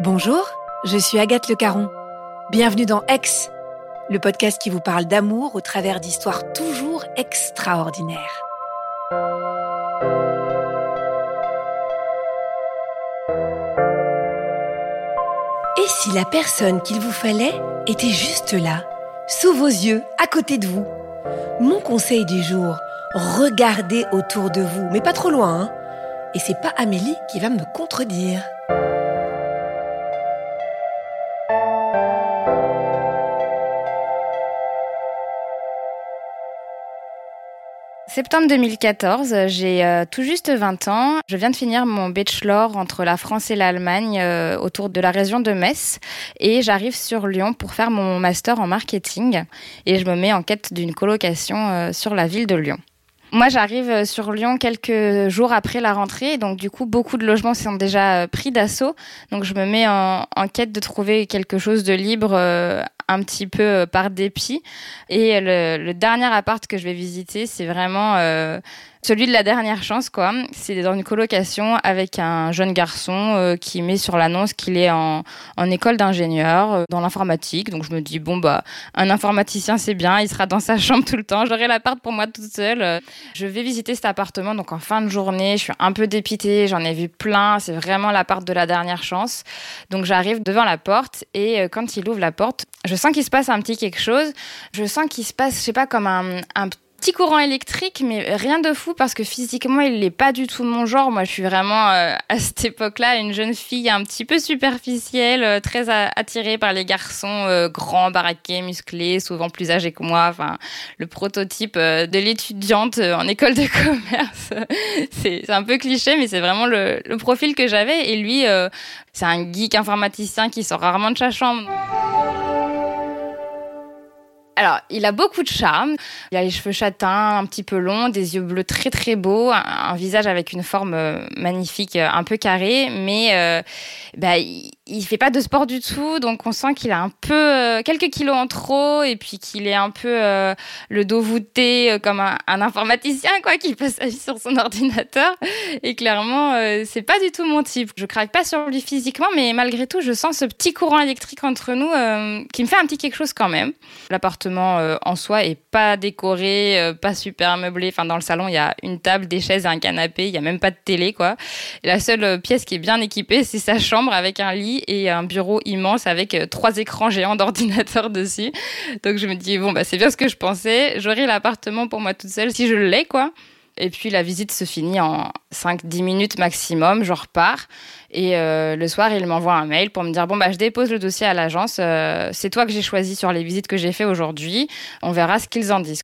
Bonjour, je suis Agathe Le Caron. Bienvenue dans Ex, le podcast qui vous parle d'amour au travers d'histoires toujours extraordinaires. Et si la personne qu'il vous fallait était juste là, sous vos yeux, à côté de vous? Mon conseil du jour, regardez autour de vous, mais pas trop loin. Hein Et c'est pas Amélie qui va me contredire. Septembre 2014, j'ai euh, tout juste 20 ans. Je viens de finir mon bachelor entre la France et l'Allemagne euh, autour de la région de Metz et j'arrive sur Lyon pour faire mon master en marketing et je me mets en quête d'une colocation euh, sur la ville de Lyon. Moi, j'arrive sur Lyon quelques jours après la rentrée, donc du coup, beaucoup de logements sont déjà pris d'assaut. Donc, je me mets en, quête de trouver quelque chose de libre un petit peu euh, par dépit. Et le, dernier appart que je vais visiter, c'est vraiment euh, celui de la dernière chance, quoi. C'est dans une colocation avec un jeune garçon euh, qui met sur l'annonce qu'il est en, école d'ingénieur euh, dans l'informatique. Donc je me dis, bon, bah, un informaticien, c'est bien, il sera dans sa chambre tout le temps, j'aurai l'appart pour moi toute seule. Je vais visiter cet appartement, donc en fin de journée, je suis un peu dépitée, j'en ai vu plein, c'est vraiment l'appart de la dernière chance. Donc j'arrive devant la porte et euh, quand il ouvre la porte, je sens qu'il se passe un petit quelque chose. Je sens qu'il se passe, je sais pas, comme un, un petit courant électrique, mais rien de fou parce que physiquement, il n'est pas du tout mon genre. Moi, je suis vraiment euh, à cette époque-là une jeune fille un petit peu superficielle, euh, très attirée par les garçons euh, grands, baraqués, musclés, souvent plus âgés que moi. Enfin, le prototype de l'étudiante en école de commerce. c'est un peu cliché, mais c'est vraiment le, le, profil que j'avais. Et lui, c'est un geek informaticien qui sort rarement de sa chambre. Alors, il a beaucoup de charme. Il a les cheveux châtains, un petit peu longs, des yeux bleus très très beaux, un, visage avec une forme euh, magnifique, euh, un peu carré, mais euh, bah, il fait pas de sport du tout, donc on sent qu'il a un peu quelques kilos en trop et puis qu'il est un peu le dos voûté comme un, informaticien quoi, qui passe sa vie sur son ordinateur. Et clairement, c'est pas du tout mon type. Je craque pas sur lui physiquement, mais malgré tout, je sens ce petit courant électrique entre nous qui me fait un petit quelque chose quand même. L'appartement euh, en soi est pas décoré, euh, pas super meublé. Enfin, dans le salon, il y a une table, des chaises et un canapé. Il y a même pas de télé, quoi. la seule euh, pièce qui est bien équipée, c'est sa chambre avec un lit et un bureau immense avec trois écrans géants d'ordinateur dessus. Donc je me dis bon bah c'est bien ce que je pensais. J'aurai l'appartement pour moi toute seule si je l'ai, quoi. Et puis la visite se finit en 5-10 minutes maximum, je repars. Et euh, le soir, il m'envoie un mail pour me dire, bon, bah, je dépose le dossier à l'agence, euh, c'est toi que j'ai choisi sur les visites que j'ai fait aujourd'hui, on verra ce qu'ils en disent.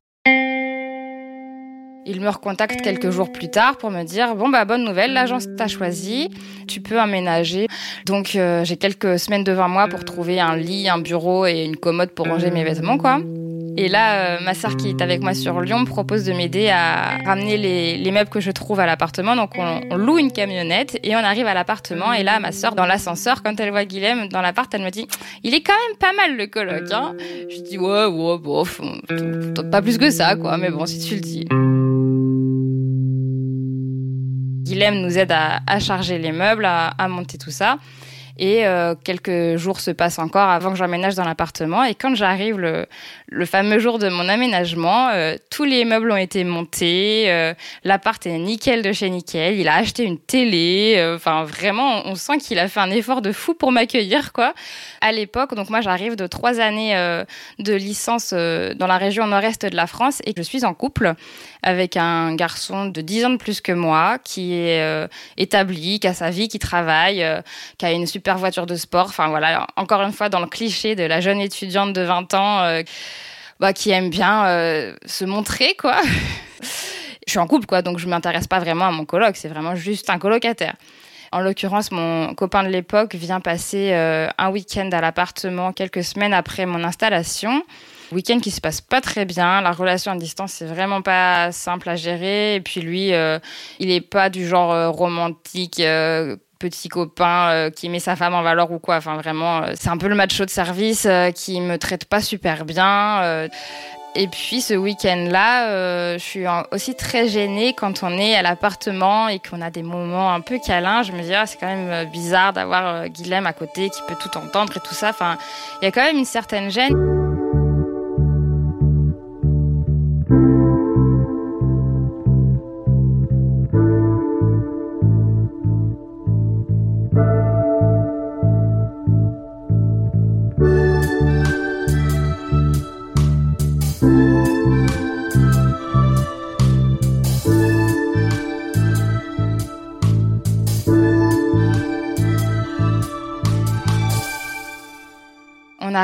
Il me recontacte quelques jours plus tard pour me dire bon bah bonne nouvelle, l'agence t'a choisi, tu peux emménager. Donc euh, j'ai quelques semaines devant moi pour trouver un lit, un bureau et une commode pour ranger mes vêtements quoi. Et là, euh, ma sœur qui est avec moi sur Lyon me propose de m'aider à ramener les, les, meubles que je trouve à l'appartement. Donc on, on, loue une camionnette et on arrive à l'appartement. Et là, ma sœur dans l'ascenseur, quand elle voit Guilhem dans l'appart, elle me dit il est quand même pas mal le coloc. Hein je dis ouais ouais bof, pas plus que ça quoi. Mais bon si tu le dis. Guilhem nous aide à, charger les meubles, à, monter tout ça. Et euh, quelques jours se passent encore avant que j'emménage dans l'appartement. Et quand j'arrive le, le, fameux jour de mon aménagement, euh, tous les meubles ont été montés. Euh, L'appart est nickel de chez nickel. Il a acheté une télé. Enfin, vraiment, on sent qu'il a fait un effort de fou pour m'accueillir, quoi. À l'époque, donc moi, j'arrive de trois années de licence dans la région nord-est de la France et je suis en couple avec un garçon de 10 ans de plus que moi qui est établi, qui a sa vie, qui travaille, qui a une super voiture de sport. Enfin voilà, encore une fois dans le cliché de la jeune étudiante de 20 ans euh, bah, qui aime bien euh, se montrer. Je suis en couple, donc je m'intéresse pas vraiment à mon coloc, c'est vraiment juste un colocataire. En l'occurrence, mon copain de l'époque vient passer euh, un week-end à l'appartement quelques semaines après mon installation. Week-end qui se passe pas très bien. La relation à distance, c'est vraiment pas simple à gérer. Et puis lui, euh, il est pas du genre euh, romantique, petit copain qui met sa femme en valeur ou quoi. Enfin, vraiment, c'est un peu le macho de service qui me traite pas super bien. Et puis ce week-end-là, euh, je suis aussi très gênée quand on est à l'appartement et qu'on a des moments un peu câlins. Je me dis, ah, c'est quand même euh, bizarre d'avoir euh, Guilhem à côté qui peut tout entendre et tout ça. Enfin, il y a quand même une certaine gêne.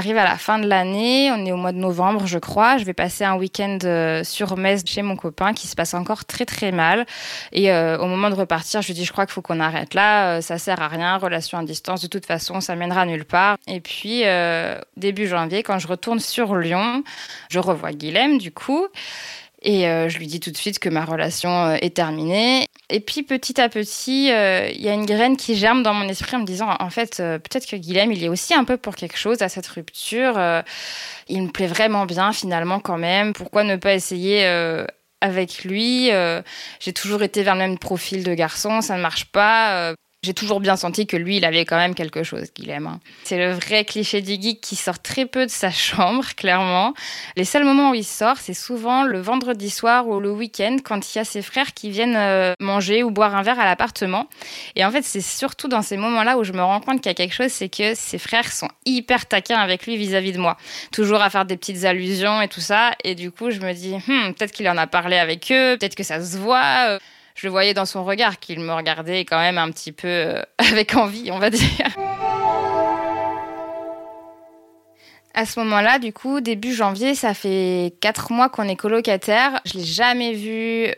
Arrive à la fin de l'année, on est au mois de novembre, je crois. Je vais passer un week-end euh, sur Metz chez mon copain qui se passe encore très très mal. Et euh, au moment de repartir, je lui dis je crois qu'il faut qu'on arrête là, euh, ça sert à rien, relation à distance, de toute façon, ça mènera nulle part. Et puis début janvier, quand je retourne sur Lyon, je revois Guilhem du coup. Et je lui dis tout de suite que ma relation est terminée. Et puis petit à petit, euh, il y a une graine qui germe dans mon esprit en me disant, en fait, peut-être que Guilhem, il est aussi un peu pour quelque chose à cette rupture. il me plaît vraiment bien finalement quand même. Pourquoi ne pas essayer avec lui J'ai toujours été vers le même profil de garçon, ça ne marche pas j'ai toujours bien senti que lui, il avait quand même quelque chose qu'il aime. Hein. C'est le vrai cliché du geek qui sort très peu de sa chambre, clairement. Les seuls moments où il sort, c'est souvent le vendredi soir ou le week-end, quand il y a ses frères qui viennent euh, manger ou boire un verre à l'appartement. Et en fait, c'est surtout dans ces moments-là où je me rends compte qu'il y a quelque chose, c'est que ses frères sont hyper taquins avec lui vis-à-vis de moi. Toujours à faire des petites allusions et tout ça. Et du coup, je me dis, hmm, peut-être qu'il en a parlé avec eux, peut-être que ça se voit. Je voyais dans son regard qu'il me regardait quand même un petit peu euh, avec envie, on va dire. À ce moment-là, du coup, début janvier, ça fait quatre mois qu'on est colocataire. Je l'ai jamais vu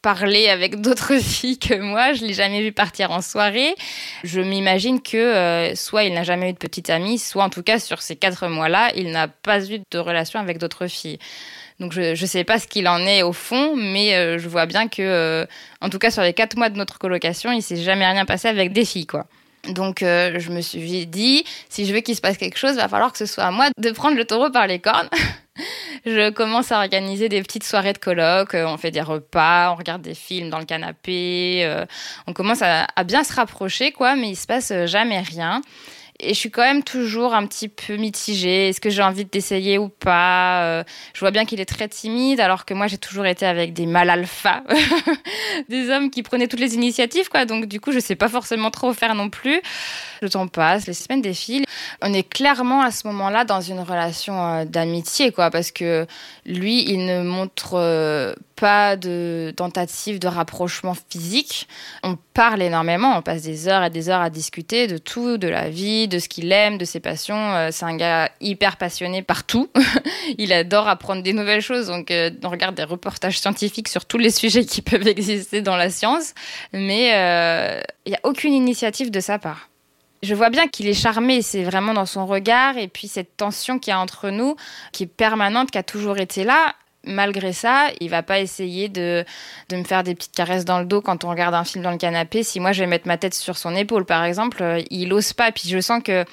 parler avec d'autres filles que moi. Je l'ai jamais vu partir en soirée. Je m'imagine que euh, soit il n'a jamais eu de petite amie, soit en tout cas sur ces quatre mois-là, il n'a pas eu de relation avec d'autres filles. Donc je ne sais pas ce qu'il en est au fond, mais euh, je vois bien que, euh, en tout cas sur les quatre mois de notre colocation, il s'est jamais rien passé avec des filles, quoi. Donc euh, je me suis dit, si je veux qu'il se passe quelque chose, va falloir que ce soit à moi de prendre le taureau par les cornes. je commence à organiser des petites soirées de colloques, on fait des repas, on regarde des films dans le canapé, on commence à, à, bien se rapprocher, quoi, mais il se passe jamais rien et je suis quand même toujours un petit peu mitigée. Est-ce que j'ai envie d'essayer ou pas euh, Je vois bien qu'il est très timide, alors que moi j'ai toujours été avec des mâles alpha, des hommes qui prenaient toutes les initiatives, quoi. Donc du coup, je sais pas forcément trop faire non plus. Le temps passe, les semaines défilent. On est clairement à ce moment-là dans une relation euh, d'amitié, quoi, parce que lui, il ne montre euh, pas de tentative de rapprochement physique. On parle énormément, on passe des heures et des heures à discuter de tout, de la vie, de ce qu'il aime, de ses passions. Euh, c'est un gars hyper passionné par tout. il adore apprendre des nouvelles choses, donc euh, on regarde des reportages scientifiques sur tous les sujets qui peuvent exister dans la science, mais euh, il n'y a aucune initiative de sa part. Je vois bien qu'il est charmé, c'est vraiment dans son regard, et puis cette tension qu'il y a entre nous, qui est permanente, qui a toujours été là, malgré ça, il va pas essayer de, de, me faire des petites caresses dans le dos quand on regarde un film dans le canapé. Si moi je vais mettre ma tête sur son épaule, par exemple, euh, il ose pas. Puis je sens que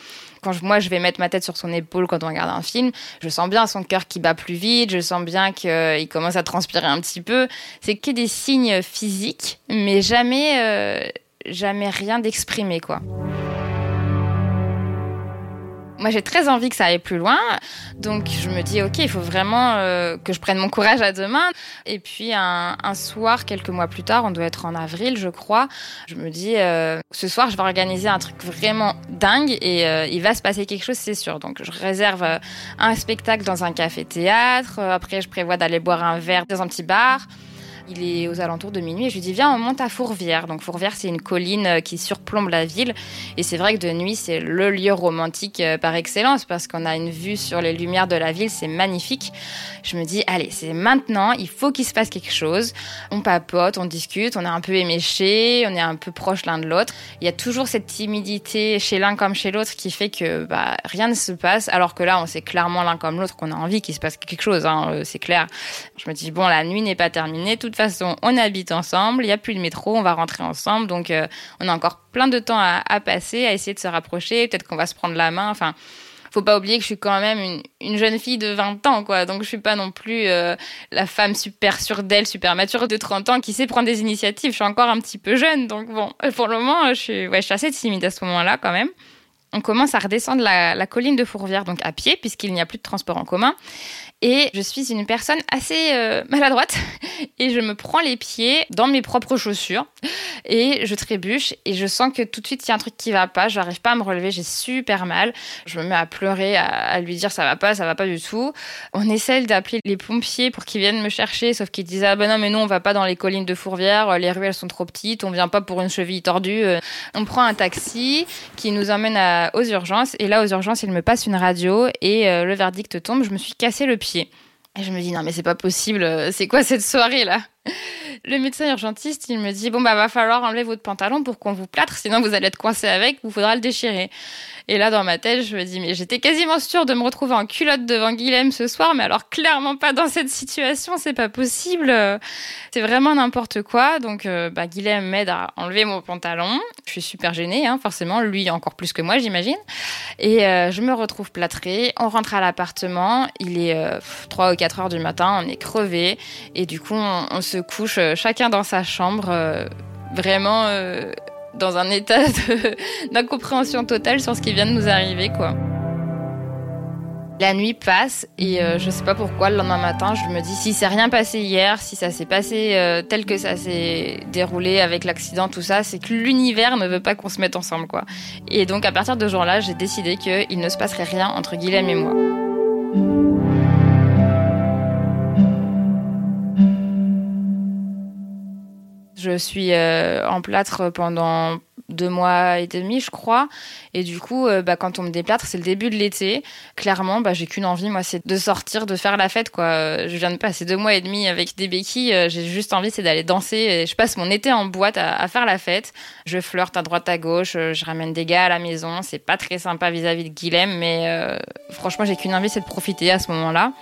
quand moi je vais mettre ma tête sur son épaule quand on regarde un film, je sens bien son cœur qui bat plus vite, je sens bien qu'il euh, commence à transpirer un petit peu. C'est que des signes physiques, mais jamais, euh, jamais rien d'exprimé, quoi. Moi, j'ai très envie que ça aille plus loin. Donc, je me dis, OK, il faut vraiment euh, que je prenne mon courage à deux mains. Et puis, un, soir, quelques mois plus tard, on doit être en avril, je crois, je me dis, euh, ce soir, je vais organiser un truc vraiment dingue et euh, il va se passer quelque chose, c'est sûr. Donc, je réserve un spectacle dans un café-théâtre. Après, je prévois d'aller boire un verre dans un petit bar. Il est aux alentours de minuit et je lui dis viens on monte à Fourvière. Donc Fourvière c'est une colline euh, qui surplombe la ville et c'est vrai que de nuit c'est le lieu romantique euh, par excellence parce qu'on a une vue sur les lumières de la ville, c'est magnifique. Je me dis allez c'est maintenant, il faut qu'il se passe quelque chose. On papote, on discute, on est un peu éméché, on est un peu proche l'un de l'autre. Il y a toujours cette timidité chez l'un comme chez l'autre qui fait que bah, rien ne se passe alors que là on sait clairement l'un comme l'autre qu'on a envie qu'il se passe quelque chose, hein, euh, c'est clair. Je me dis bon la nuit n'est pas terminée, façon, on habite ensemble, il n'y a plus de métro, on va rentrer ensemble, donc euh, on a encore plein de temps à, passer, à essayer de se rapprocher, peut-être qu'on va se prendre la main, enfin faut pas oublier que je suis quand même une, jeune fille de 20 ans, quoi. Donc je suis pas non plus euh, la femme super sûre d'elle, super mature de 30 ans qui sait prendre des initiatives. Je suis encore un petit peu jeune, donc bon, pour le moment, je suis, ouais, je suis assez timide à ce moment-là quand même. On commence à redescendre la, la colline de Fourvière, donc à pied, puisqu'il n'y a plus de transport en commun. Et je suis une personne assez euh, maladroite et je me prends les pieds dans mes propres chaussures et je trébuche et je sens que tout de suite il y a un truc qui va pas, je n'arrive pas à me relever, j'ai super mal. Je me mets à pleurer, à, lui dire ça va pas, ça va pas du tout. On essaie d'appeler les pompiers pour qu'ils viennent me chercher, sauf qu'ils disent ah ben non mais nous on va pas dans les collines de Fourvière, les rues elles sont trop petites, on vient pas pour une cheville tordue. On prend un taxi qui nous emmène aux urgences et là aux urgences il me passe une radio et euh, le verdict tombe, je me suis cassé le pied et je me dis, non, mais c'est pas possible, euh, c'est quoi cette soirée là Le médecin urgentiste, il me dit, bon, bah, va falloir enlever votre pantalon pour qu'on vous plâtre, sinon vous allez être coincé avec, vous faudra le déchirer. Et là, dans ma tête, je me dis, mais j'étais quasiment sûre de me retrouver en culotte devant Guilhem ce soir, mais alors clairement pas dans cette situation, c'est pas possible. C'est vraiment n'importe quoi. Donc, euh, bah, Guilhem m'aide à enlever mon pantalon. Je suis super gênée, hein, forcément, lui encore plus que moi, j'imagine. Et euh, je me retrouve plâtrée. On rentre à l'appartement. Il est 3 euh, ou 4 heures du matin, on est crevé. Et du coup, on, se couche chacun dans sa chambre. vraiment dans un état d'incompréhension totale sur ce qui vient de nous arriver, quoi. La nuit passe et euh, je sais pas pourquoi le lendemain matin je me dis si c'est rien passé hier, si ça s'est passé euh, tel que ça s'est déroulé avec l'accident tout ça, c'est que l'univers ne veut pas qu'on se mette ensemble quoi. Et donc à partir de ce jour-là, j'ai décidé qu'il ne se passerait rien entre Guilhem et moi. Je suis euh, en plâtre pendant deux mois et demi, je crois. Et du coup, euh, bah, quand on me déplâtre, c'est le début de l'été. Clairement, bah, j'ai qu'une envie, moi, c'est de sortir, de faire la fête, quoi. Je viens de passer deux mois et demi avec des béquilles. Euh, j'ai juste envie, c'est d'aller danser. Je passe mon été en boîte à, faire la fête. Je flirte à droite à gauche. Je ramène des gars à la maison. C'est pas très sympa vis-à-vis de Guilhem, mais franchement, j'ai qu'une envie, c'est de profiter à ce moment-là.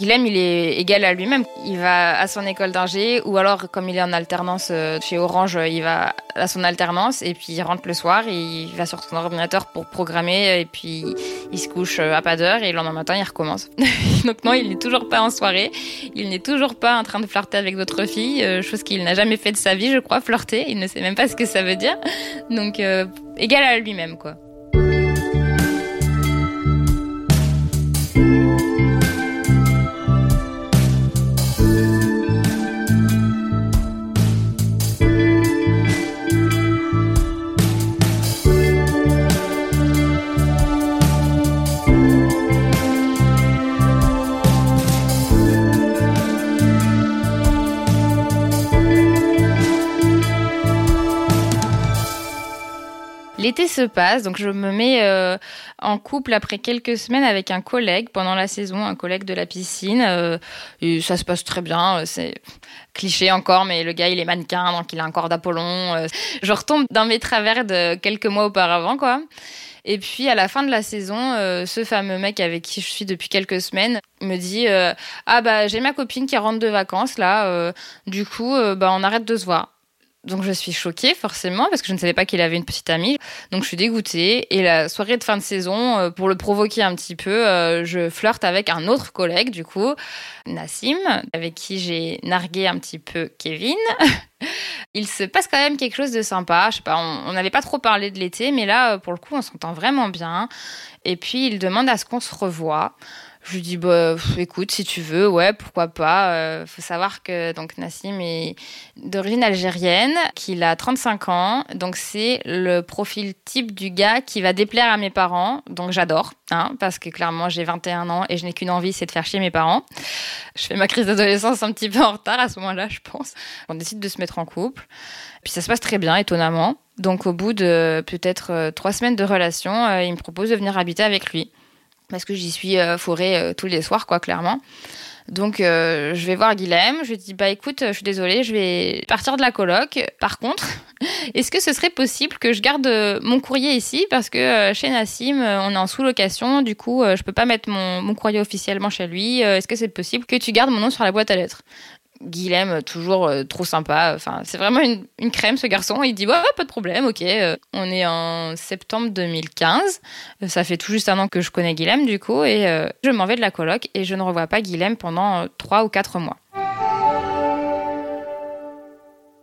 Guilhem, il est égal à lui-même. Il va à son école d'ingé ou alors, comme il est en alternance euh, chez Orange, il va à son alternance et puis il rentre le soir, il va sur son ordinateur pour programmer et puis il se couche euh, à pas d'heure et le lendemain matin, il recommence. Donc non, il n'est toujours pas en soirée. Il n'est toujours pas en train de flirter avec d'autres filles, euh, chose qu'il n'a jamais fait de sa vie, je crois, flirter. Il ne sait même pas ce que ça veut dire. Donc, égal à lui-même, quoi. L'été se passe, donc je me mets euh, en couple après quelques semaines avec un collègue pendant la saison, un collègue de la piscine. Euh, ça se passe très bien. Euh, c'est cliché encore, mais le gars il est mannequin, donc il a un corps d'Apollon. je retombe dans mes travers de quelques mois auparavant, quoi. Et puis à la fin de la saison, ce fameux mec avec qui je suis depuis quelques semaines me dit ah bah j'ai ma copine qui rentre de vacances là, du coup bah on arrête de se voir. Donc je suis choquée forcément parce que je ne savais pas qu'il avait une petite amie. Donc je suis dégoûtée. Et la soirée de fin de saison, euh, pour le provoquer un petit peu, euh, je flirte avec un autre collègue du coup, Nassim, avec qui j'ai nargué un petit peu Kevin. Il se passe quand même quelque chose de sympa. Je sais pas, on n'avait pas trop parlé de l'été, mais là, pour le coup, on s'entend vraiment bien. Et puis il demande à ce qu'on se revoie. Je lui dis bah écoute si tu veux ouais pourquoi pas. Euh, faut savoir que donc Nassim est d'origine algérienne, qu'il a 35 ans, donc c'est le profil type du gars qui va déplaire à mes parents. Donc j'adore hein, parce que clairement j'ai 21 ans et je n'ai qu'une envie c'est de faire chier mes parents. Je fais ma crise d'adolescence un petit peu en retard à ce moment-là je pense. On décide de se mettre en couple. Puis ça se passe très bien étonnamment. Donc au bout de peut-être euh, trois semaines de relation, euh, il me propose de venir habiter avec lui parce que j'y suis euh, forée euh, tous les soirs, quoi, clairement. Donc, euh, je vais voir Guilhem. Je lui dis Bah écoute, je suis désolée, je vais partir de la coloc. Par contre, est-ce que ce serait possible que je garde mon courrier ici? Parce que chez Nassim, on est en sous-location. Du coup, je peux pas mettre mon courrier officiellement chez lui. Est-ce que c'est possible que tu gardes mon nom sur la boîte à lettres? Guilhem, toujours euh, trop sympa. Enfin, c'est vraiment une, crème, ce garçon. Il dit, ouais, pas de problème, ok. Euh, on est en septembre 2015. Euh, ça fait tout juste un an que je connais Guilhem, du coup, et je m'en vais de la coloc et je ne revois pas Guilhem pendant trois ou quatre mois.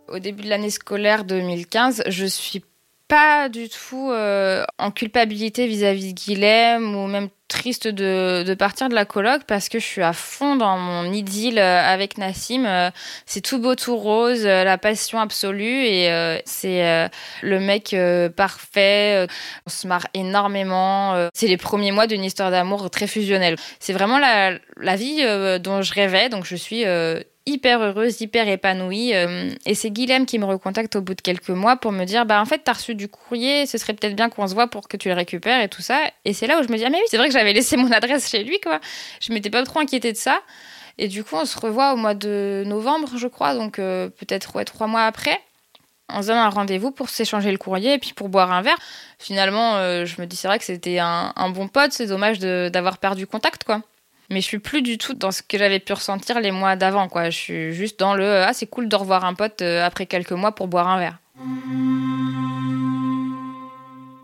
Au début de l'année scolaire 2015, je suis pas du tout en culpabilité vis-à-vis de Guilhem ou même triste de, partir de la coloc parce que je suis à fond dans mon idylle euh, avec Nassim. Euh, c'est tout beau, tout rose, euh, la passion absolue et c'est le mec parfait. On se marre énormément. C'est les premiers mois d'une histoire d'amour très fusionnelle. C'est vraiment la, la vie dont je rêvais, donc je suis hyper heureuse, hyper épanouie. Euh, et c'est Guilhem qui me recontacte au bout de quelques mois pour me dire bah en fait t'as reçu du courrier, ce serait peut-être bien qu'on se voit pour que tu le récupères et tout ça. Et c'est là où je me dis ah mais oui c'est vrai que j'avais laissé mon adresse chez lui quoi. Je m'étais pas trop inquiétée de ça. Et du coup on se revoit au mois de novembre je crois donc euh, peut-être ouais trois mois après. On se donne un rendez-vous pour s'échanger le courrier et puis pour boire un verre. Finalement, euh, je me dis c'est vrai que c'était un, un, bon pote, c'est dommage d'avoir perdu contact quoi mais je suis plus du tout dans ce que j'avais pu ressentir les mois d'avant quoi. Je suis juste dans le ah c'est cool de revoir un pote euh, après quelques mois pour boire un verre.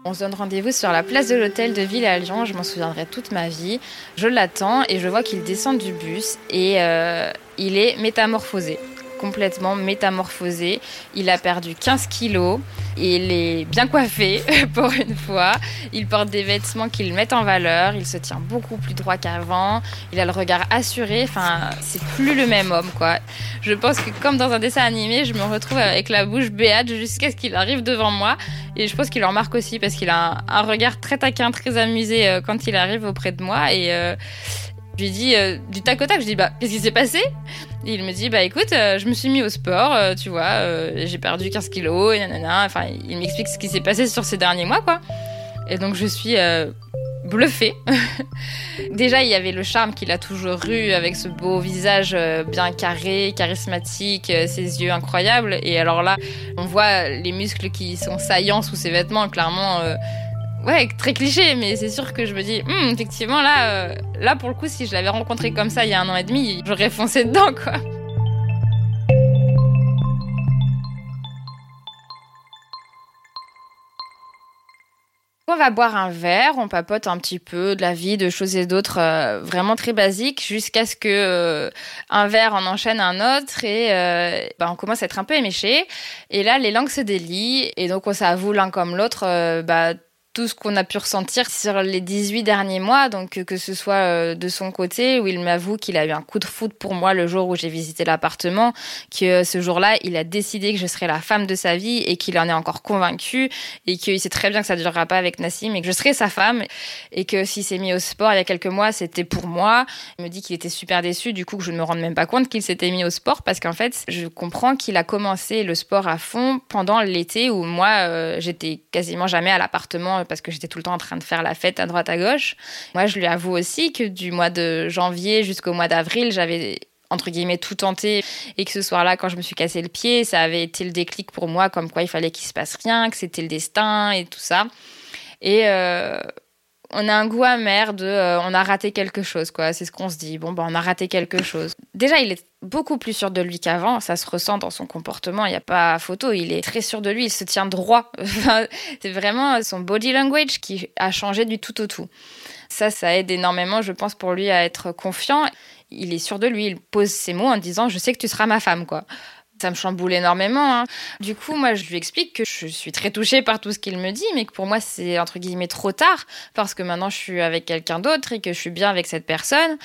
On se donne rendez-vous sur la place de l'hôtel de Ville à Lyon, je m'en souviendrai toute ma vie. Je l'attends et je vois qu'il descend du bus et euh, il est métamorphosé complètement métamorphosé. Il a perdu 15 kilos. Il est bien coiffé pour une fois. Il porte des vêtements qui le mettent en valeur. Il se tient beaucoup plus droit qu'avant. Il a le regard assuré. Enfin, c'est plus le même homme, quoi. Je pense que comme dans un dessin animé, je me retrouve avec la bouche béate jusqu'à ce qu'il arrive devant moi. Et je pense qu'il le remarque aussi parce qu'il a un, regard très taquin, très amusé euh, quand il arrive auprès de moi. Et, euh, je lui dis euh, du tac au tac, je dis bah qu'est-ce qui s'est passé? Il me dit bah écoute, euh, je me suis mis au sport, euh, tu vois, j'ai perdu 15 kilos nanana. Enfin, il m'explique ce qui s'est passé sur ces derniers mois quoi. Et donc je suis bluffée. Déjà, il y avait le charme qu'il a toujours eu avec ce beau visage bien carré, charismatique, ses yeux incroyables. Et alors là, on voit les muscles qui sont saillants sous ses vêtements, clairement ouais, très cliché, mais c'est sûr que je me dis, hmm, effectivement, là, euh, là, pour le coup, si je l'avais rencontré comme ça il y a un an et demi, j'aurais foncé dedans, quoi. On va boire un verre, on papote un petit peu de la vie, de choses et d'autres, euh, vraiment très basiques, jusqu'à ce que euh, un verre en enchaîne un autre et bah, on commence à être un peu éméché. Et là, les langues se délient et donc on s'avoue l'un comme l'autre, bah tout ce qu'on a pu ressentir sur les 18 derniers mois, donc que ce soit euh, de son côté, où il m'avoue qu'il a eu un coup de foudre pour moi le jour où j'ai visité l'appartement, que euh, ce jour-là, il a décidé que je serais la femme de sa vie et qu'il en est encore convaincu et qu'il sait très bien que ça ne durera pas avec Nassim et que je serai sa femme et que s'il s'est mis au sport il y a quelques mois, c'était pour moi. Il me dit qu'il était super déçu, du coup que je ne me rende même pas compte qu'il s'était mis au sport parce qu'en fait, je comprends qu'il a commencé le sport à fond pendant l'été où moi, euh, j'étais quasiment jamais à l'appartement parce que j'étais tout le temps en train de faire la fête à droite à gauche. Moi, je lui avoue aussi que du mois de janvier jusqu'au mois d'avril, j'avais entre guillemets tout tenté et que ce soir-là quand je me suis cassé le pied ça avait été le déclic pour moi comme quoi il fallait qu'il se passe rien que c'était le destin et tout ça et euh, on a un goût amer de euh, on a raté quelque chose quoi c'est ce qu'on se dit bon ben on a raté quelque chose déjà il est beaucoup plus sûr de lui qu'avant. Ça se ressent dans son comportement. Il n'y a pas photo. Il est très sûr de lui. Il se tient droit. c'est vraiment son body language qui a changé du tout au tout. Ça, ça aide énormément, je pense, pour lui à être confiant. Il est sûr de lui. Il pose ses mots en disant Je sais que tu seras ma femme, quoi. Ça me chamboule énormément. Hein. Du coup, moi, je lui explique que je suis très touchée par tout ce qu'il me dit, mais que pour moi, c'est entre guillemets trop tard, parce que maintenant, je suis avec quelqu'un d'autre et que je suis bien avec cette personne.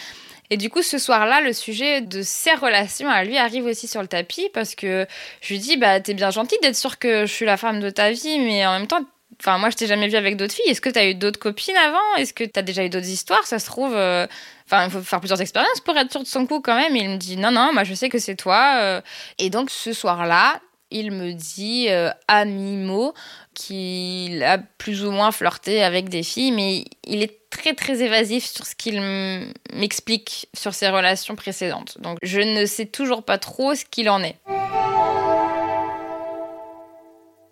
Et du coup, ce soir-là, le sujet de ses relations à lui arrive aussi sur le tapis, parce que je lui dis, bah, t'es bien gentil d'être sûr que je suis la femme de ta vie, mais en même temps, Enfin, moi, je t'ai jamais vu avec d'autres filles. Est-ce que tu as eu d'autres copines avant? Est-ce que tu as déjà eu d'autres histoires? Ça se trouve. Euh, enfin, il faut faire plusieurs expériences pour être sûr de son coup quand même. il me dit non, non, moi, je sais que c'est toi. Euh. Et donc, ce soir-là, il me dit euh, à mi-mot qu'il a plus ou moins flirté avec des filles, mais il est très très évasif sur ce qu'il m'explique sur ses relations précédentes. Donc je ne sais toujours pas trop ce qu'il en est.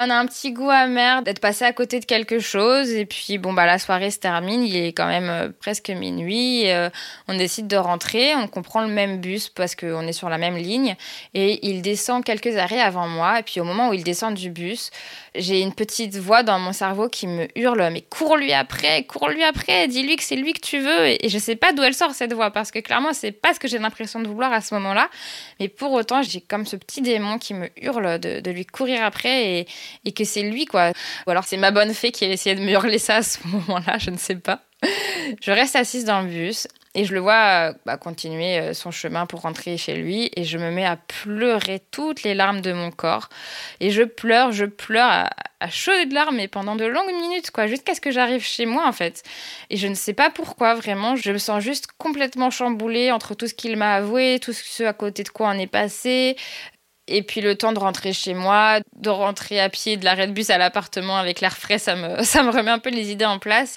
On a un petit goût amer d'être passé à côté de quelque chose et puis bon bah la soirée se termine, il est quand même euh, presque minuit, euh, on décide de rentrer, on comprend le même bus parce qu'on est sur la même ligne et il descend quelques arrêts avant moi et puis au moment où il descend du bus, j'ai une petite voix dans mon cerveau qui me hurle mais cours-lui après, cours-lui après, dis-lui que c'est lui que tu veux! Et, je sais pas d'où elle sort cette voix parce que clairement c'est pas ce que j'ai l'impression de vouloir à ce moment-là mais pour autant j'ai comme ce petit démon qui me hurle de, de lui courir après et, et que c'est lui quoi. Ou alors c'est ma bonne fée qui a essayé de me hurler ça à ce moment-là, je ne sais pas. Je reste assise dans le bus et je le vois euh, bah, continuer euh, son chemin pour rentrer chez lui et je me mets à pleurer toutes les larmes de mon corps. Et je pleure, je pleure à, à chaudes larmes et pendant de longues minutes, quoi, jusqu'à ce que j'arrive chez moi en fait. Et je ne sais pas pourquoi vraiment, je me sens juste complètement chamboulée entre tout ce qu'il m'a avoué, tout ce à côté de quoi on est passé, et puis le temps de rentrer chez moi, de rentrer à pied de l'arrêt de bus à l'appartement avec l'air frais, ça me, ça me remet un peu les idées en place.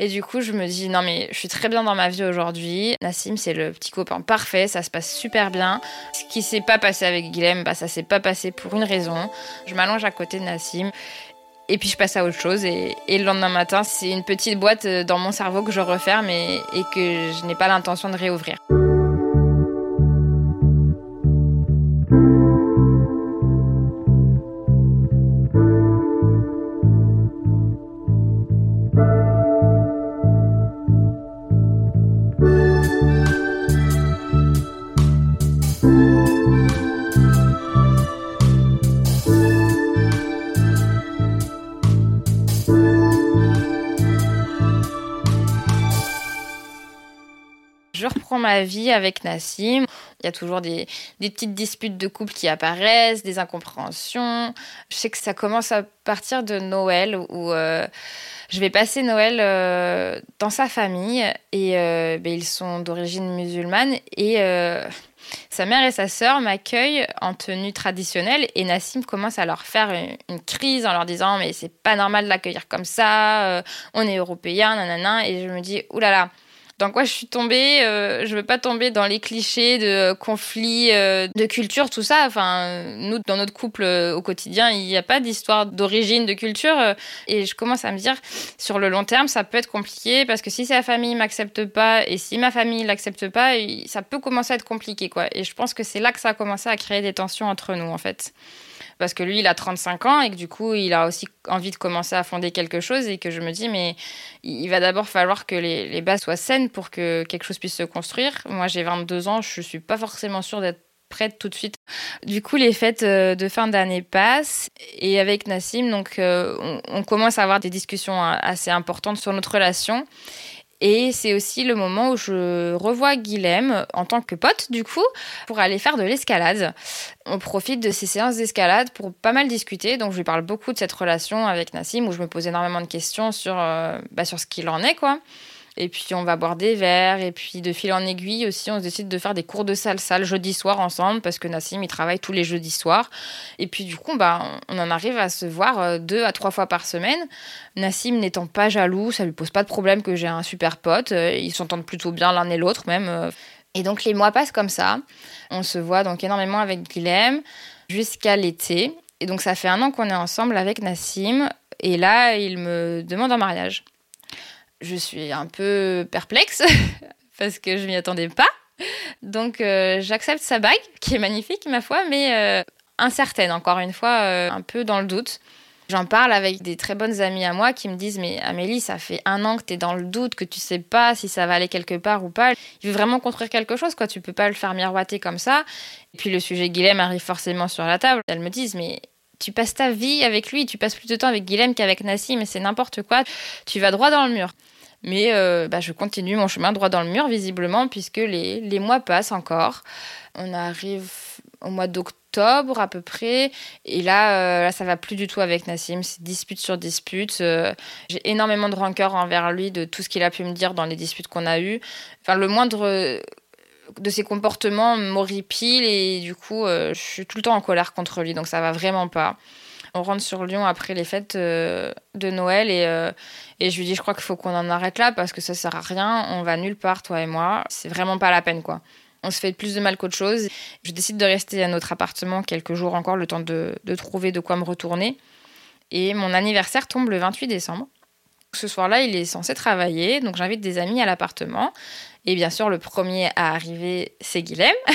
Et du coup, je me dis, non mais je suis très bien dans ma vie aujourd'hui. Nassim, c'est le petit copain parfait, ça se passe super bien. Ce qui s'est pas passé avec Guilhem, bah, ça s'est pas passé pour une raison. Je m'allonge à côté de Nassim. Et puis je passe à autre chose. Et, le lendemain matin, c'est une petite boîte euh, dans mon cerveau que je referme et que je n'ai pas l'intention de réouvrir. Ma vie avec Nassim. Il y a toujours des, petites disputes de couple qui apparaissent, des incompréhensions. Je sais que ça commence à partir de Noël où euh, je vais passer Noël euh, dans sa famille et euh, ben, ils sont d'origine musulmane et sa mère et sa sœur m'accueillent en tenue traditionnelle et Nassim commence à leur faire une, crise en leur disant mais c'est pas normal de l'accueillir comme ça, on est européens, nanana et je me dis oulala. Dans quoi je suis tombée. Euh, je veux pas tomber dans les clichés de conflits euh, de culture, tout ça. Enfin, nous, dans notre couple euh, au quotidien, il n'y a pas d'histoire d'origine, de culture. et je commence à me dire, sur le long terme, ça peut être compliqué parce que si sa famille m'accepte pas et si ma famille l'accepte pas, ça peut commencer à être compliqué, quoi. Et je pense que c'est là que ça a commencé à créer des tensions entre nous, en fait parce que lui, il a 35 ans et que du coup, il a aussi envie de commencer à fonder quelque chose et que je me dis, mais il va d'abord falloir que les, les, bases soient saines pour que quelque chose puisse se construire. Moi, j'ai 22 ans, je suis pas forcément sûre d'être prête tout de suite. Du coup, les fêtes euh, de fin d'année passent et avec Nassim, donc, euh, on, on commence à avoir des discussions hein, assez importantes sur notre relation. Et c'est aussi le moment où je revois Guilhem en tant que pote, du coup, pour aller faire de l'escalade. On profite de ces séances d'escalade pour pas mal discuter. Donc, je lui parle beaucoup de cette relation avec Nassim, où je me pose énormément de questions sur, euh, bah, sur ce qu'il en est, quoi. Et puis on va boire des verres. Et puis de fil en aiguille aussi, on décide de faire des cours de salsa le jeudi soir ensemble parce que Nassim, il travaille tous les jeudis soirs. Et puis du coup, bah, on en arrive à se voir euh, deux à trois fois par semaine. Nassim n'étant pas jaloux, ça lui pose pas de problème que j'ai un super pote. Euh, ils s'entendent plutôt bien l'un et l'autre même. Euh. Et donc les mois passent comme ça. On se voit donc énormément avec Guilhem jusqu'à l'été. Et donc ça fait un an qu'on est ensemble avec Nassim. Et là, il me demande en mariage je suis un peu perplexe parce que je m'y attendais pas. Donc euh, j'accepte sa bague, qui est magnifique ma foi, mais euh, incertaine encore une fois, euh, un peu dans le doute. J'en parle avec des très bonnes amies à moi qui me disent Mais Amélie, ça fait un an que tu es dans le doute, que tu sais pas si ça va aller quelque part ou pas. Il veut vraiment construire quelque chose, quoi. Tu peux pas le faire miroiter comme ça. Et puis le sujet Guilhem arrive forcément sur la table. Elles me disent Mais tu passes ta vie avec lui, tu passes plus de temps avec Guilhem qu'avec Nassim, mais c'est n'importe quoi. Tu vas droit dans le mur. Mais euh, bah, je continue mon chemin droit dans le mur, visiblement, puisque les, les mois passent encore. On arrive au mois d'octobre à peu près. Et là, euh, là, ça va plus du tout avec Nassim. C'est dispute sur dispute. Euh, j'ai énormément de rancœur envers lui, de tout ce qu'il a pu me dire dans les disputes qu'on a eues. Enfin, le moindre de ses comportements m'horripile et du coup, je suis tout le temps en colère contre lui. Donc ça va vraiment pas on rentre sur Lyon après les fêtes euh, de Noël et, euh, et je lui dis je crois qu'il faut qu'on en arrête là parce que ça sert à rien, on va nulle part toi et moi, c'est vraiment pas la peine quoi. On se fait plus de mal qu'autre chose. Je décide de rester à notre appartement quelques jours encore, le temps de, de trouver de quoi me retourner. Et mon anniversaire tombe le 28 décembre. Ce soir-là, il est censé travailler, donc j'invite des amis à l'appartement. Et bien sûr, le premier à arriver, c'est Guilhem.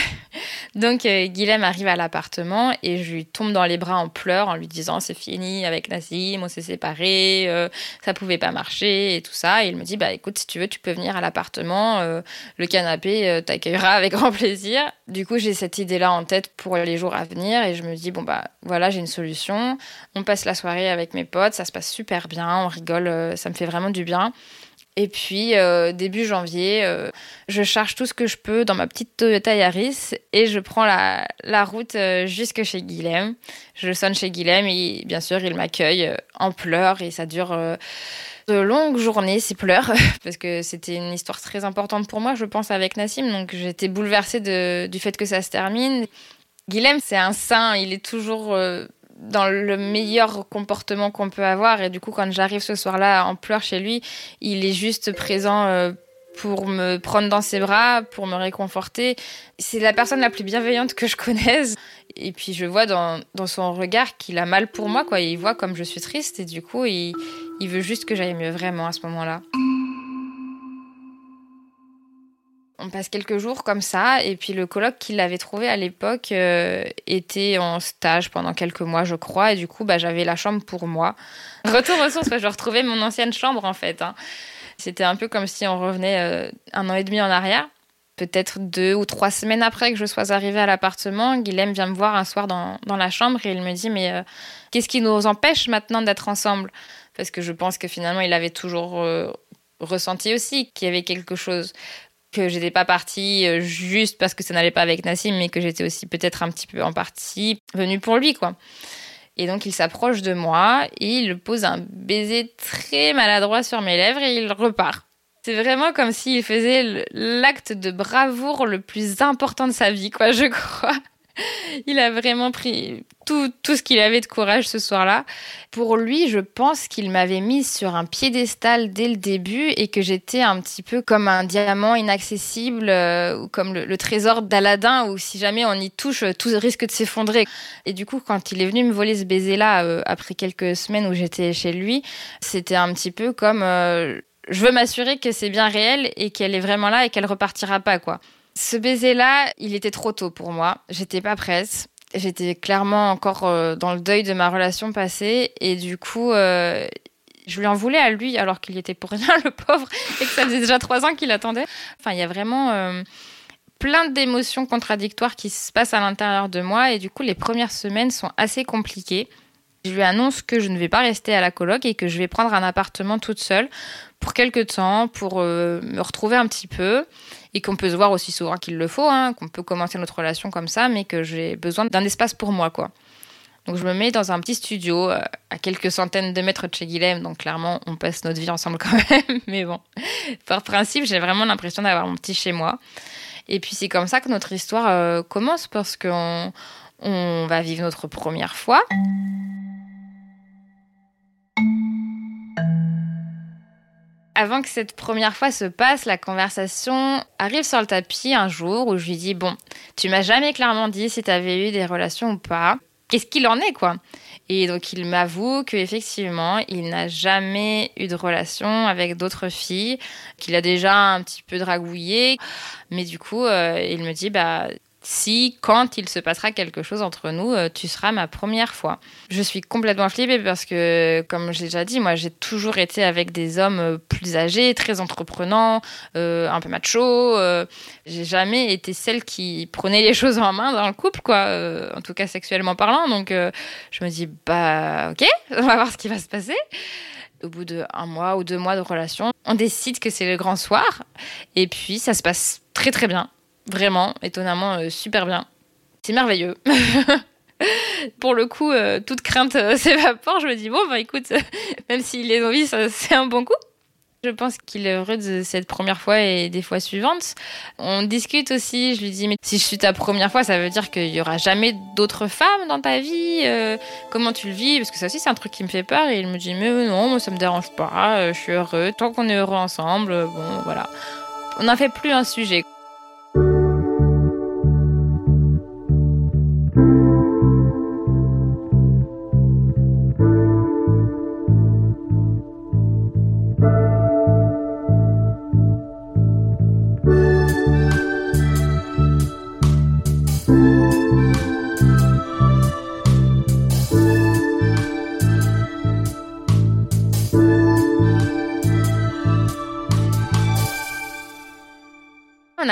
Donc euh, Guilhem arrive à l'appartement et je lui tombe dans les bras en pleurs en lui disant c'est fini avec Nassim, on s'est séparés, euh, ça pouvait pas marcher et tout ça. Et il me dit bah écoute si tu veux tu peux venir à l'appartement, euh, le canapé t'accueillera avec grand plaisir. Du coup j'ai cette idée là en tête pour les jours à venir et je me dis bon bah voilà j'ai une solution. On passe la soirée avec mes potes, ça se passe super bien, on rigole, ça me fait vraiment du bien. Et puis, euh, début janvier, euh, je charge tout ce que je peux dans ma petite Toyota Yaris et je prends la, route euh, jusque chez Guilhem. Je sonne chez Guilhem et bien sûr, il m'accueille en pleurs et ça dure de longues journées, ces pleurs, parce que c'était une histoire très importante pour moi, je pense, avec Nassim. Donc, j'étais bouleversée du fait que ça se termine. Guilhem, c'est un saint, il est toujours dans le meilleur comportement qu'on peut avoir. Et du coup, quand j'arrive ce soir-là en pleurs chez lui, il est juste présent euh, pour me prendre dans ses bras, pour me réconforter. C'est la personne la plus bienveillante que je connaisse. Et puis je vois dans, dans son regard qu'il a mal pour moi, quoi. Il voit comme je suis triste et du coup, il, il veut juste que j'aille mieux vraiment à ce moment-là. On passe quelques jours comme ça, et puis le colloque qu'il avait trouvé à l'époque euh, était en stage pendant quelques mois, je crois, et du coup, bah, j'avais la chambre pour moi. Retour aux sources, je retrouvais mon ancienne chambre en fait. Hein. C'était un peu comme si on revenait euh, un an et demi en arrière. Peut-être deux ou trois semaines après que je sois arrivée à l'appartement, Guilhem vient me voir un soir dans, dans la chambre et il me dit Mais euh, qu'est-ce qui nous empêche maintenant d'être ensemble? Parce que je pense que finalement, il avait toujours ressenti aussi qu'il y avait quelque chose que j'étais pas partie euh, juste parce que ça n'allait pas avec Nassim, mais que j'étais aussi peut-être un petit peu en partie venue pour lui, quoi. Et donc il s'approche de moi et il pose un baiser très maladroit sur mes lèvres et il repart. C'est vraiment comme s'il faisait l'acte de bravoure le plus important de sa vie, quoi, je crois il a vraiment pris tout, tout ce qu'il avait de courage ce soir-là. Pour lui, je pense qu'il m'avait mis sur un piédestal dès le début et que j'étais un petit peu comme un diamant inaccessible euh, ou comme le, trésor d'Aladin où si jamais on y touche, tout risque de s'effondrer. Et du coup, quand il est venu me voler ce baiser-là euh, après quelques semaines où j'étais chez lui, c'était un petit peu comme... Euh, je veux m'assurer que c'est bien réel et qu'elle est vraiment là et qu'elle repartira pas, quoi. Ce baiser-là, il était trop tôt pour moi. J'étais pas prête. J'étais clairement encore euh, dans le deuil de ma relation passée. Et du coup, euh, je lui en voulais à lui alors qu'il était pour rien, le pauvre, et que ça faisait déjà trois ans qu'il attendait. Enfin, il y a vraiment euh, plein d'émotions contradictoires qui se passent à l'intérieur de moi. Et du coup, les premières semaines sont assez compliquées. Je lui annonce que je ne vais pas rester à la coloc et que je vais prendre un appartement toute seule pour quelques temps, pour me retrouver un petit peu et qu'on peut se voir aussi souvent qu'il le faut, hein, qu'on peut commencer notre relation comme ça, mais que j'ai besoin d'un espace pour moi, quoi. Donc je me mets dans un petit studio euh, à quelques centaines de mètres de chez Guilhem, donc clairement on passe notre vie ensemble quand même, mais bon, par principe j'ai vraiment l'impression d'avoir mon petit chez moi. Et puis c'est comme ça que notre histoire euh, commence parce qu'on on va vivre notre première fois. Avant que cette première fois se passe, la conversation arrive sur le tapis un jour où je lui dis Bon, tu m'as jamais clairement dit si tu avais eu des relations ou pas. Qu'est-ce qu'il en est, quoi? Et donc, il m'avoue qu'effectivement, il n'a jamais eu de relation avec d'autres filles, qu'il a déjà un petit peu dragouillé. Mais du coup, euh, il me dit Bah, si, quand il se passera quelque chose entre nous, euh, tu seras ma première fois. Je suis complètement flippée parce que, comme je l'ai déjà dit, moi, j'ai toujours été avec des hommes euh, plus âgés, très entreprenants, euh, un peu macho. j'ai jamais été celle qui prenait les choses en main dans le couple, quoi, en tout cas sexuellement parlant. Donc, je me dis, bah, ok, on va voir ce qui va se passer au bout d'un mois ou deux mois de relation, on décide que c'est le grand soir. Et puis, ça se passe très très bien. Vraiment, étonnamment, euh, super bien. C'est merveilleux. Pour le coup, euh, toute crainte euh, s'évapore. Je me dis, bon, bah écoute, même s'il est envie, c'est un bon coup. Je pense qu'il est heureux de cette première fois et des fois suivantes. On discute aussi, je lui dis, mais si je suis ta première fois, ça veut dire qu'il y aura jamais d'autres femmes dans ta vie Comment tu le vis? Parce que ça aussi, c'est un truc qui me fait peur. Et il me dit, mais non, moi, ça me dérange pas, je suis heureux. Tant qu'on est heureux ensemble, bon, voilà. On n'en fait plus un sujet.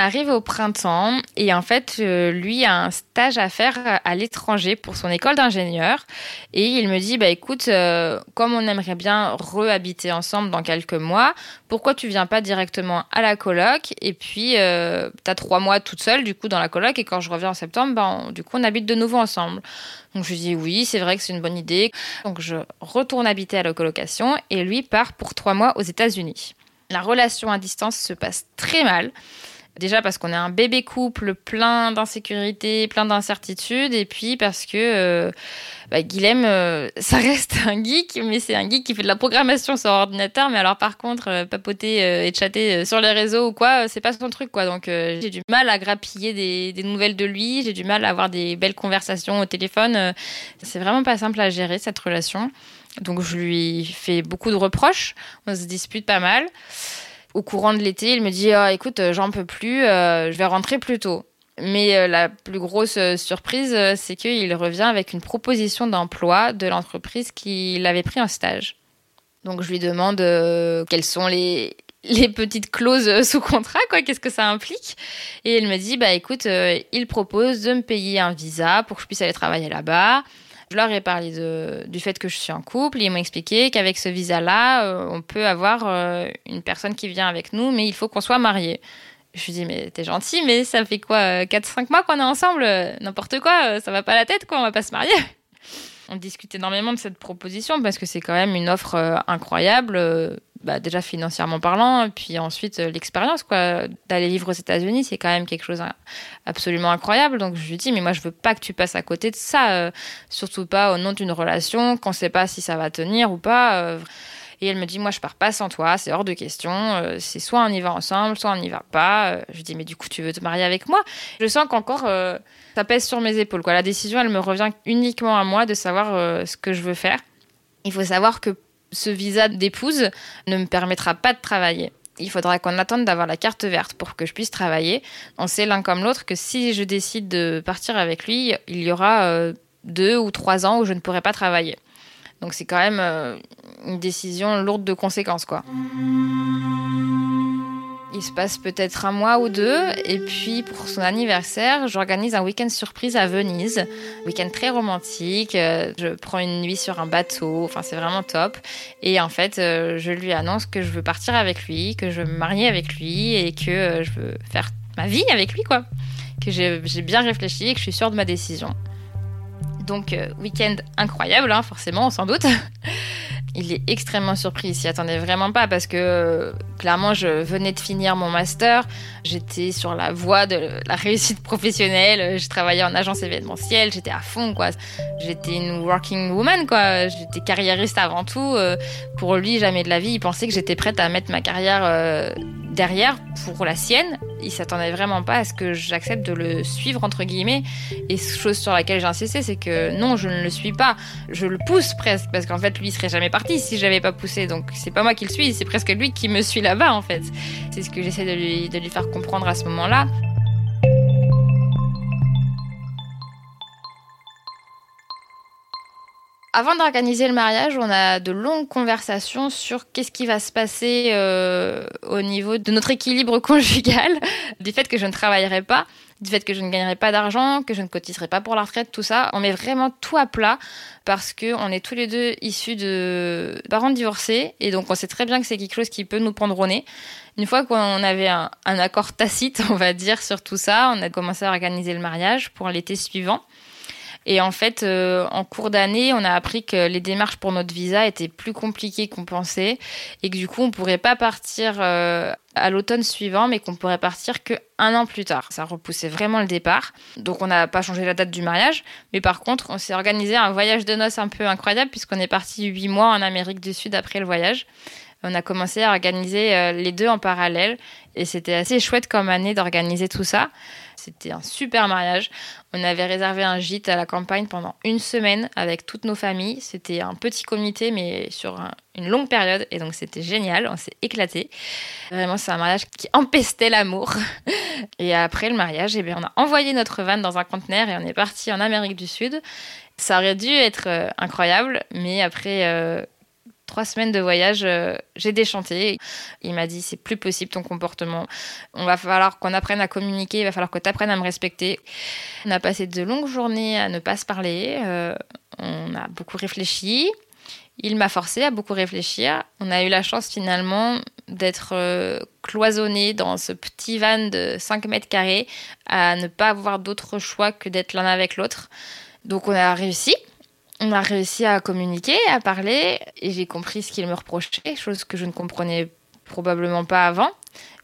Arrive au printemps et en fait, euh, lui a un stage à faire à l'étranger pour son école d'ingénieur. Et il me dit, bah écoute, euh, comme on aimerait bien rehabiter ensemble dans quelques mois, pourquoi tu viens pas directement à la coloc? Et puis, euh, tu as trois mois toute seule, du coup, dans la coloc. Et quand je reviens en septembre, ben, du coup, on habite de nouveau ensemble. Donc je lui dis oui, c'est vrai que c'est une bonne idée. Donc je retourne habiter à la colocation et lui part pour trois mois aux États-Unis. La relation à distance se passe très mal. Déjà parce qu'on est un bébé couple plein d'insécurité, plein d'incertitudes, et puis parce que euh, bah, Guilhem, euh, ça reste un geek, mais c'est un geek qui fait de la programmation sur ordinateur, mais alors par contre, euh, papoter et chatter sur les réseaux ou quoi, c'est pas son truc, quoi. Donc j'ai du mal à grappiller des, des nouvelles de lui, j'ai du mal à avoir des belles conversations au téléphone. c'est vraiment pas simple à gérer cette relation. Donc je lui fais beaucoup de reproches, on se dispute pas mal au courant de l'été, il me dit ah, écoute, euh, j'en peux plus, euh, je vais rentrer plus tôt. Mais euh, la plus grosse surprise, c'est qu'il revient avec une proposition d'emploi de l'entreprise qu'il avait pris en stage. Donc je lui demande quelles sont les, les petites clauses sous contrat, quoi, qu'est-ce que ça implique? Et il me dit, bah écoute, il propose de me payer un visa pour que je puisse aller travailler là-bas. Je leur ai parlé du fait que je suis en couple. Ils m'ont expliqué qu'avec ce visa-là, euh, on peut avoir euh, une personne qui vient avec nous, mais il faut qu'on soit mariés. Je lui dis, mais t'es gentil, mais ça fait quoi 4-5 euh, mois qu'on est ensemble? N'importe quoi, ça va pas la tête, quoi, on va pas se marier. On discute énormément de cette proposition parce que c'est quand même une offre incroyable bah, déjà financièrement parlant, puis ensuite euh, l'expérience quoi, d'aller vivre aux États-Unis, c'est quand même quelque chose absolument incroyable. Donc je lui dis mais moi je veux pas que tu passes à côté de ça, euh, surtout pas au nom d'une relation qu'on sait pas si ça va tenir ou pas. Euh. Et elle me dit, moi, je pars pas sans toi, c'est hors de question. c'est soit on y va ensemble, soit on n'y va pas. je lui dis, mais du coup, tu veux te marier avec moi? Je sens qu'encore, ça pèse sur mes épaules. Quoi. La décision, elle me revient uniquement à moi de savoir ce que je veux faire. Il faut savoir que ce visa d'épouse ne me permettra pas de travailler. Il faudra qu'on attende d'avoir la carte verte pour que je puisse travailler. On sait l'un comme l'autre que si je décide de partir avec lui, il y aura euh, deux ou trois ans où je ne pourrai pas travailler. Donc c'est quand même euh, une décision lourde de conséquences, quoi. Il se passe peut-être un mois ou deux, et puis pour son anniversaire, j'organise un week-end surprise à Venise. Week-end très romantique. Euh, je prends une nuit sur un bateau. Enfin, c'est vraiment top. Et en fait, euh, je lui annonce que je veux partir avec lui, que je veux me marier avec lui, et que euh, je veux faire ma vie avec lui, quoi. Que j'ai bien réfléchi et que je suis sûre de ma décision. Donc, week-end incroyable, hein, forcément, sans doute. Il est extrêmement surpris. Il s'y attendait vraiment pas parce que clairement, je venais de finir mon master. J'étais sur la voie de la réussite professionnelle. Je travaillais en agence événementielle. J'étais à fond, quoi. J'étais une working woman, quoi. J'étais carriériste avant tout. Euh, pour lui, jamais de la vie, il pensait que j'étais prête à mettre ma carrière euh, derrière pour la sienne. Il s'attendait vraiment pas à ce que j'accepte de le suivre entre guillemets. Et chose sur laquelle j'ai insisté, c'est que non, je ne le suis pas. Je le pousse presque parce qu'en fait, lui il serait jamais parti si j'avais pas poussé. Donc c'est pas moi qui le suis, c'est presque lui qui me suit là-bas en fait. C'est ce que j'essaie de lui faire comprendre à ce moment-là. Avant d'organiser le mariage, on a de longues conversations sur qu'est-ce qui va se passer euh, au niveau de notre équilibre conjugal, du fait que je ne travaillerai pas du fait que je ne gagnerai pas d'argent, que je ne cotiserai pas pour la retraite, tout ça. On met vraiment tout à plat parce qu'on est tous les deux issus de parents divorcés et donc on sait très bien que c'est quelque chose qui peut nous prendre au nez. Une fois qu'on avait un, un accord tacite, on va dire, sur tout ça, on a commencé à organiser le mariage pour l'été suivant. Et en fait, euh, en cours d'année, on a appris que les démarches pour notre visa étaient plus compliquées qu'on pensait et que du coup, on pourrait pas partir euh, à l'automne suivant, mais qu'on pourrait partir que un an plus tard. Ça repoussait vraiment le départ. Donc, on n'a pas changé la date du mariage, mais par contre, on s'est organisé un voyage de noces un peu incroyable puisqu'on est parti huit mois en Amérique du Sud après le voyage. On a commencé à organiser euh, les deux en parallèle et c'était assez chouette comme année d'organiser tout ça. C'était un super mariage. On avait réservé un gîte à la campagne pendant une semaine avec toutes nos familles. C'était un petit comité, mais sur une longue période. Et donc, c'était génial. On s'est éclaté. Vraiment, c'est un mariage qui empestait l'amour. Et après le mariage, eh bien, on a envoyé notre van dans un conteneur et on est parti en Amérique du Sud. Ça aurait dû être euh, incroyable, mais après euh, trois semaines de voyage, euh, j'ai déchanté. Il m'a dit c'est plus possible ton comportement. On va falloir qu'on apprenne à communiquer, il va falloir que tu apprennes à me respecter. On a passé de longues journées à ne pas se parler. Euh, on a beaucoup réfléchi. Il m'a forcé à beaucoup réfléchir. On a eu la chance finalement d'être euh, cloisonné dans ce petit van de 5 mètres carrés, à ne pas avoir d'autre choix que d'être l'un avec l'autre. Donc on a réussi on a réussi à communiquer, à parler, et j'ai compris ce qu'il me reprochait, chose que je ne comprenais probablement pas avant.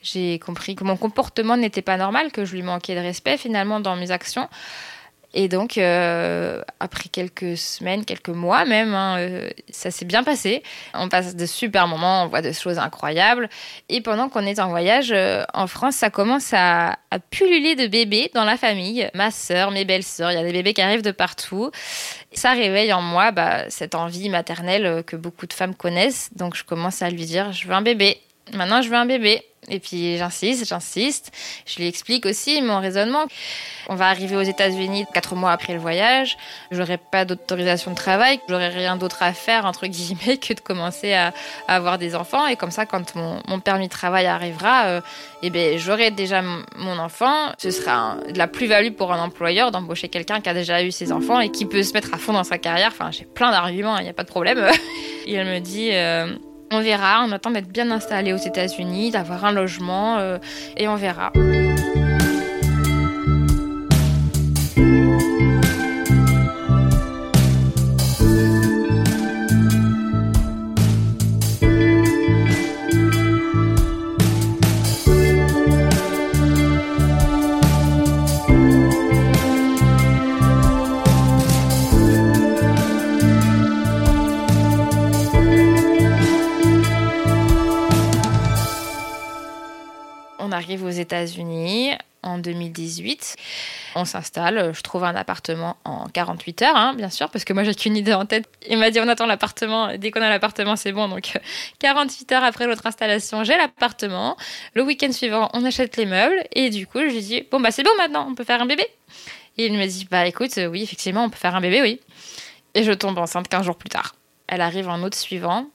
J'ai compris que mon comportement n'était pas normal, que je lui manquais de respect finalement dans mes actions. Et donc, euh, après quelques semaines, quelques mois même, hein, euh, ça s'est bien passé. On passe de super moments, on voit des choses incroyables. Et pendant qu'on est en voyage euh, en France, ça commence à, pulluler de bébés dans la famille. Ma sœur, mes belles-sœurs, il y a des bébés qui arrivent de partout. Ça réveille en moi bah, cette envie maternelle que beaucoup de femmes connaissent. Donc, je commence à lui dire, je veux un bébé. Maintenant, je veux un bébé. Et puis j'insiste, j'insiste. Je lui explique aussi mon raisonnement. On va arriver aux États-Unis quatre mois après le voyage. J'aurai pas d'autorisation de travail. J'aurai rien d'autre à faire, entre guillemets, que de commencer à, avoir des enfants. Et comme ça, quand mon, permis de travail arrivera, euh, eh ben, j'aurai déjà mon enfant. Ce sera de la plus-value pour un employeur d'embaucher quelqu'un qui a déjà eu ses enfants et qui peut se mettre à fond dans sa carrière. Enfin, j'ai plein d'arguments, il n'y a pas de problème. et elle me dit. Euh, on verra, on attend d'être bien installé aux États-Unis, d'avoir un logement euh, et on verra. Arrive aux États-Unis en 2018. On s'installe, je trouve un appartement en 48 heures, hein, bien sûr, parce que moi j'ai qu'une idée en tête. Il m'a dit on attend l'appartement, dès qu'on a l'appartement c'est bon, donc 48 heures après notre installation, j'ai l'appartement. Le week-end suivant, on achète les meubles, et du coup je lui dis bon bah c'est bon maintenant, on peut faire un bébé. Et il me dit bah écoute, oui effectivement on peut faire un bébé, oui. Et je tombe enceinte 15 jours plus tard. Elle arrive en août suivant.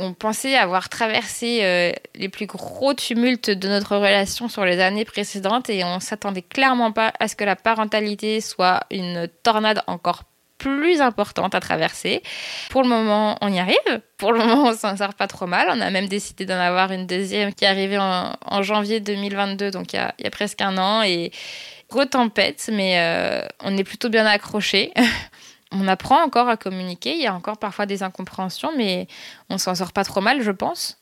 On pensait avoir traversé euh, les plus gros tumultes de notre relation sur les années précédentes et on s'attendait clairement pas à ce que la parentalité soit une tornade encore plus importante à traverser. Pour le moment, on y arrive. Pour le moment, on s'en sort pas trop mal. On a même décidé d'en avoir une deuxième qui est arrivée en, janvier 2022, donc il y, a, presque un an. Et gros tempête, mais euh, on est plutôt bien accroché. on apprend encore à communiquer. Il y a encore parfois des incompréhensions, mais on s'en sort pas trop mal, je pense.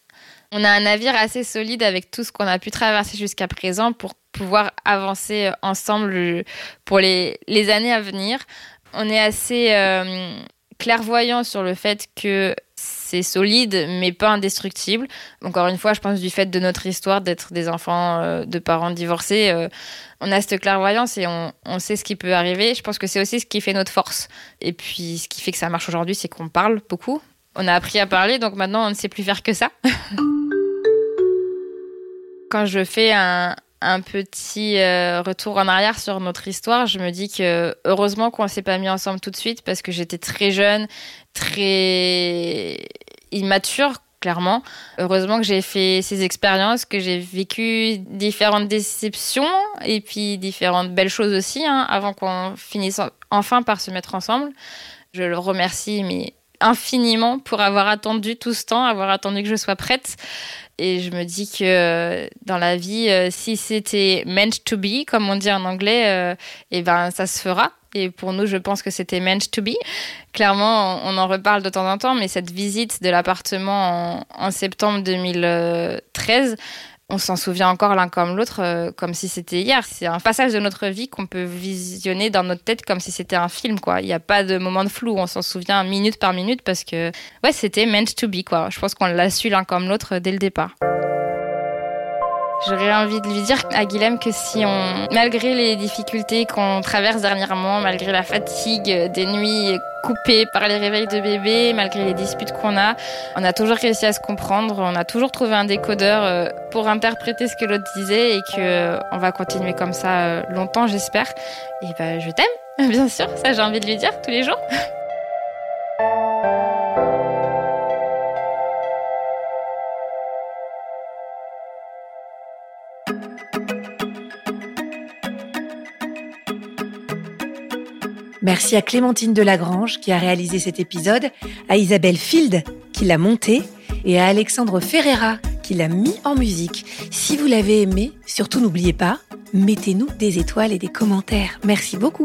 On a un navire assez solide avec tout ce qu'on a pu traverser jusqu'à présent pour pouvoir avancer ensemble pour les, années à venir. On est assez euh, clairvoyant sur le fait que c'est solide mais pas indestructible. Encore une fois, je pense du fait de notre histoire d'être des enfants euh, de parents divorcés, euh, on a cette clairvoyance et on, sait ce qui peut arriver. Je pense que c'est aussi ce qui fait notre force. Et puis ce qui fait que ça marche aujourd'hui, c'est qu'on parle beaucoup. On a appris à parler, donc maintenant on ne sait plus faire que ça. Quand je fais un, un petit euh, retour en arrière sur notre histoire, je me dis que heureusement qu'on s'est pas mis ensemble tout de suite parce que j'étais très jeune, très immature clairement. Heureusement que j'ai fait ces expériences, que j'ai vécu différentes déceptions et puis différentes belles choses aussi, hein, avant qu'on finisse enfin par se mettre ensemble. Je le remercie, mais infiniment pour avoir attendu tout ce temps, avoir attendu que je sois prête. Et je me dis que euh, dans la vie, euh, si c'était meant to be, comme on dit en anglais, euh, eh ben ça se fera. Et pour nous, je pense que c'était meant to be. Clairement, on en reparle de temps en temps, mais cette visite de l'appartement en, septembre 2013, on s'en souvient encore l'un comme l'autre, euh, comme si c'était hier. C'est un passage de notre vie qu'on peut visionner dans notre tête comme si c'était un film, quoi. Il n'y a pas de moment de flou, on s'en souvient minute par minute parce que, ouais, c'était meant to be, quoi. Je pense qu'on l'a su l'un comme l'autre dès le départ. J'aurais envie de lui dire à Guilhem que si on, malgré les difficultés qu'on traverse dernièrement, malgré la fatigue des nuits coupées par les réveils de bébé, malgré les disputes qu'on a, on a toujours réussi à se comprendre, on a toujours trouvé un décodeur euh, pour interpréter ce que l'autre disait et que euh, on va continuer comme ça euh, longtemps, j'espère. Et ben, je t'aime, bien sûr, ça j'ai envie de lui dire tous les jours. Merci à Clémentine Delagrange qui a réalisé cet épisode, à Isabelle Field qui l'a monté et à Alexandre Ferreira qui l'a mis en musique. Si vous l'avez aimé, surtout n'oubliez pas, mettez-nous des étoiles et des commentaires. Merci beaucoup.